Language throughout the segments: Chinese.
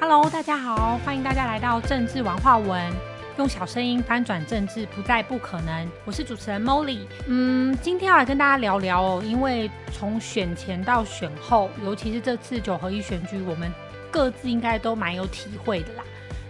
Hello，大家好，欢迎大家来到政治文化文，用小声音翻转政治，不再不可能。我是主持人 Molly，嗯，今天要来跟大家聊聊哦，因为从选前到选后，尤其是这次九合一选举，我们各自应该都蛮有体会的啦。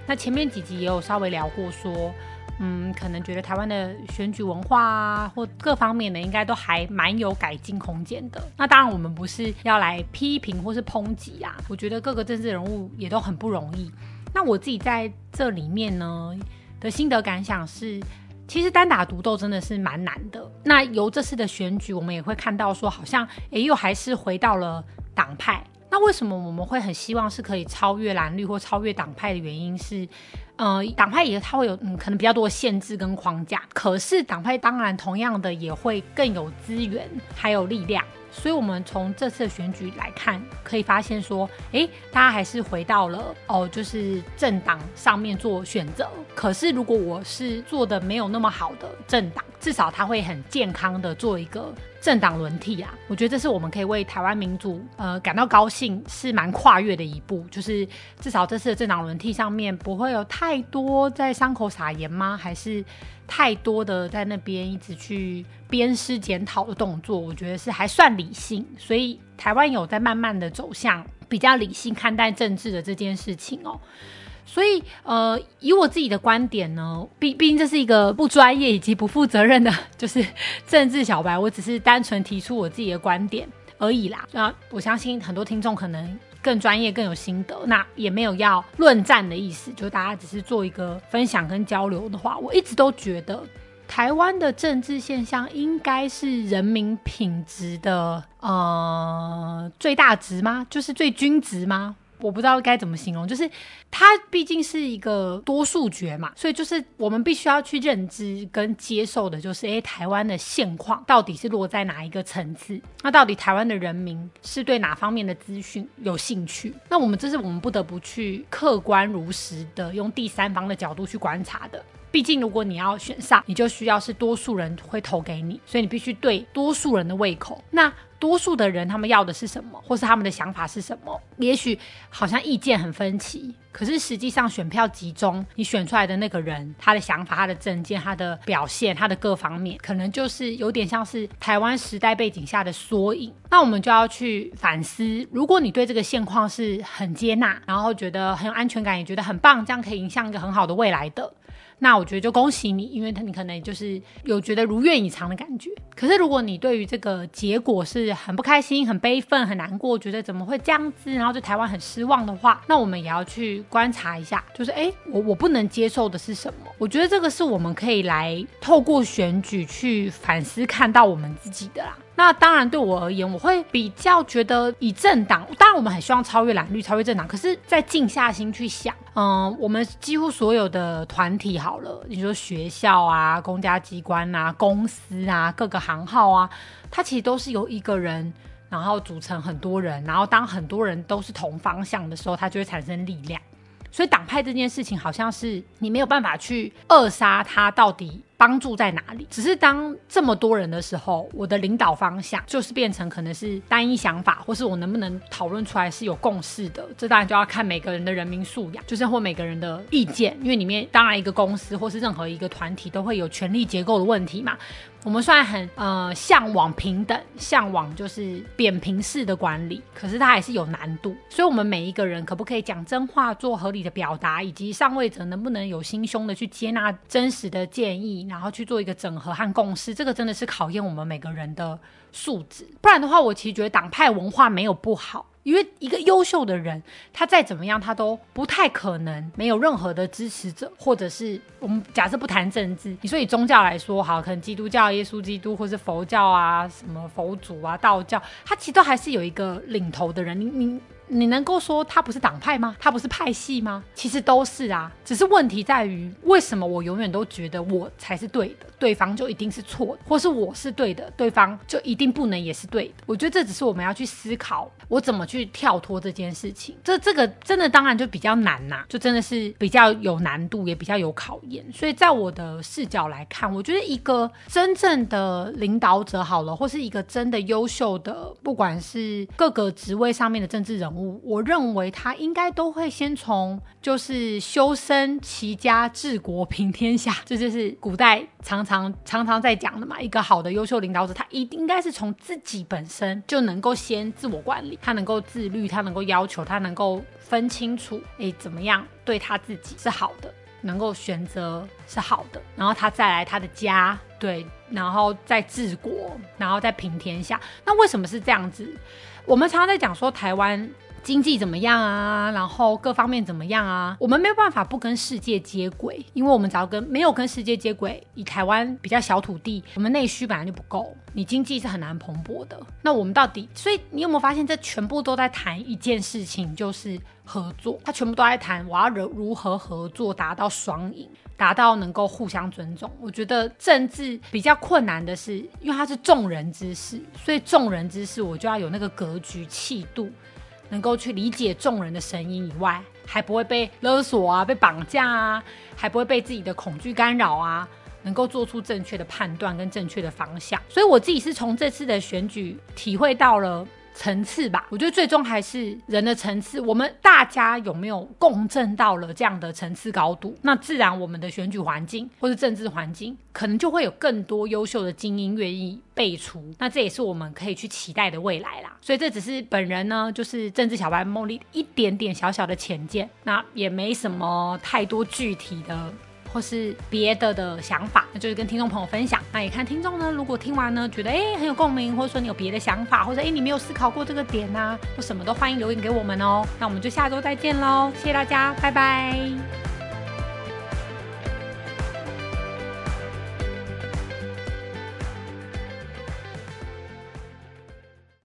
那前面几集也有稍微聊过说。嗯，可能觉得台湾的选举文化啊，或各方面的，应该都还蛮有改进空间的。那当然，我们不是要来批评或是抨击啊。我觉得各个政治人物也都很不容易。那我自己在这里面呢的心得感想是，其实单打独斗真的是蛮难的。那由这次的选举，我们也会看到说，好像哎，又还是回到了党派。那为什么我们会很希望是可以超越蓝绿或超越党派的原因是？呃，党派也它会有嗯，可能比较多的限制跟框架，可是党派当然同样的也会更有资源还有力量，所以我们从这次的选举来看，可以发现说，哎，大家还是回到了哦，就是政党上面做选择。可是如果我是做的没有那么好的政党，至少他会很健康的做一个。政党轮替啊，我觉得这是我们可以为台湾民主呃感到高兴，是蛮跨越的一步。就是至少这次的政党轮替上面不会有太太多在伤口撒盐吗？还是太多的在那边一直去鞭尸检讨的动作？我觉得是还算理性，所以台湾有在慢慢的走向比较理性看待政治的这件事情哦。所以，呃，以我自己的观点呢，毕毕竟这是一个不专业以及不负责任的，就是政治小白，我只是单纯提出我自己的观点而已啦。那我相信很多听众可能更专业、更有心得，那也没有要论战的意思，就大家只是做一个分享跟交流的话，我一直都觉得台湾的政治现象应该是人民品质的呃最大值吗？就是最均值吗？我不知道该怎么形容，就是它毕竟是一个多数决嘛，所以就是我们必须要去认知跟接受的，就是诶，台湾的现况到底是落在哪一个层次？那到底台湾的人民是对哪方面的资讯有兴趣？那我们这是我们不得不去客观如实的用第三方的角度去观察的。毕竟，如果你要选上，你就需要是多数人会投给你，所以你必须对多数人的胃口。那多数的人他们要的是什么，或是他们的想法是什么？也许好像意见很分歧，可是实际上选票集中，你选出来的那个人，他的想法、他的政见、他的表现、他的各方面，可能就是有点像是台湾时代背景下的缩影。那我们就要去反思，如果你对这个现况是很接纳，然后觉得很有安全感，也觉得很棒，这样可以影响一个很好的未来的。那我觉得就恭喜你，因为他你可能就是有觉得如愿以偿的感觉。可是如果你对于这个结果是很不开心、很悲愤、很难过，觉得怎么会这样子，然后对台湾很失望的话，那我们也要去观察一下，就是哎，我我不能接受的是什么？我觉得这个是我们可以来透过选举去反思、看到我们自己的啦。那当然，对我而言，我会比较觉得以政党，当然我们很希望超越蓝绿，超越政党。可是，在静下心去想，嗯，我们几乎所有的团体，好了，你说学校啊、公家机关啊、公司啊、各个行号啊，它其实都是由一个人，然后组成很多人，然后当很多人都是同方向的时候，它就会产生力量。所以，党派这件事情，好像是你没有办法去扼杀它到底。帮助在哪里？只是当这么多人的时候，我的领导方向就是变成可能是单一想法，或是我能不能讨论出来是有共识的？这当然就要看每个人的人民素养，就是或每个人的意见。因为里面当然一个公司或是任何一个团体都会有权力结构的问题嘛。我们虽然很呃向往平等，向往就是扁平式的管理，可是它还是有难度。所以，我们每一个人可不可以讲真话，做合理的表达，以及上位者能不能有心胸的去接纳真实的建议？然后去做一个整合和共识，这个真的是考验我们每个人的素质。不然的话，我其实觉得党派文化没有不好，因为一个优秀的人，他再怎么样，他都不太可能没有任何的支持者，或者是我们假设不谈政治，你说以宗教来说，好，可能基督教、耶稣基督，或是佛教啊，什么佛祖啊、道教，他其实都还是有一个领头的人。你你。你能够说他不是党派吗？他不是派系吗？其实都是啊，只是问题在于，为什么我永远都觉得我才是对的，对方就一定是错的，或是我是对的，对方就一定不能也是对的？我觉得这只是我们要去思考，我怎么去跳脱这件事情。这这个真的当然就比较难呐，就真的是比较有难度，也比较有考验。所以在我的视角来看，我觉得一个真正的领导者好了，或是一个真的优秀的，不管是各个职位上面的政治人物，我认为他应该都会先从就是修身齐家治国平天下，这就是古代常常常常在讲的嘛。一个好的优秀领导者，他一定应该是从自己本身就能够先自我管理，他能够自律，他能够要求，他能够分清楚，哎，怎么样对他自己是好的。能够选择是好的，然后他再来他的家，对，然后再治国，然后再平天下。那为什么是这样子？我们常常在讲说台湾。经济怎么样啊？然后各方面怎么样啊？我们没有办法不跟世界接轨，因为我们只要跟没有跟世界接轨，以台湾比较小土地，我们内需本来就不够，你经济是很难蓬勃的。那我们到底，所以你有没有发现，这全部都在谈一件事情，就是合作。他全部都在谈我要如何合作，达到双赢，达到能够互相尊重。我觉得政治比较困难的是，因为它是众人之事，所以众人之事我就要有那个格局气度。能够去理解众人的声音以外，还不会被勒索啊，被绑架啊，还不会被自己的恐惧干扰啊，能够做出正确的判断跟正确的方向。所以我自己是从这次的选举体会到了。层次吧，我觉得最终还是人的层次。我们大家有没有共振到了这样的层次高度？那自然我们的选举环境或是政治环境，可能就会有更多优秀的精英愿意辈出。那这也是我们可以去期待的未来啦。所以这只是本人呢，就是政治小白梦丽一点点小小的浅见，那也没什么太多具体的。或是别的的想法，那就是跟听众朋友分享。那也看听众呢，如果听完呢，觉得哎很有共鸣，或者说你有别的想法，或者哎你没有思考过这个点呐，或什么都欢迎留言给我们哦。那我们就下周再见喽，谢谢大家，拜拜。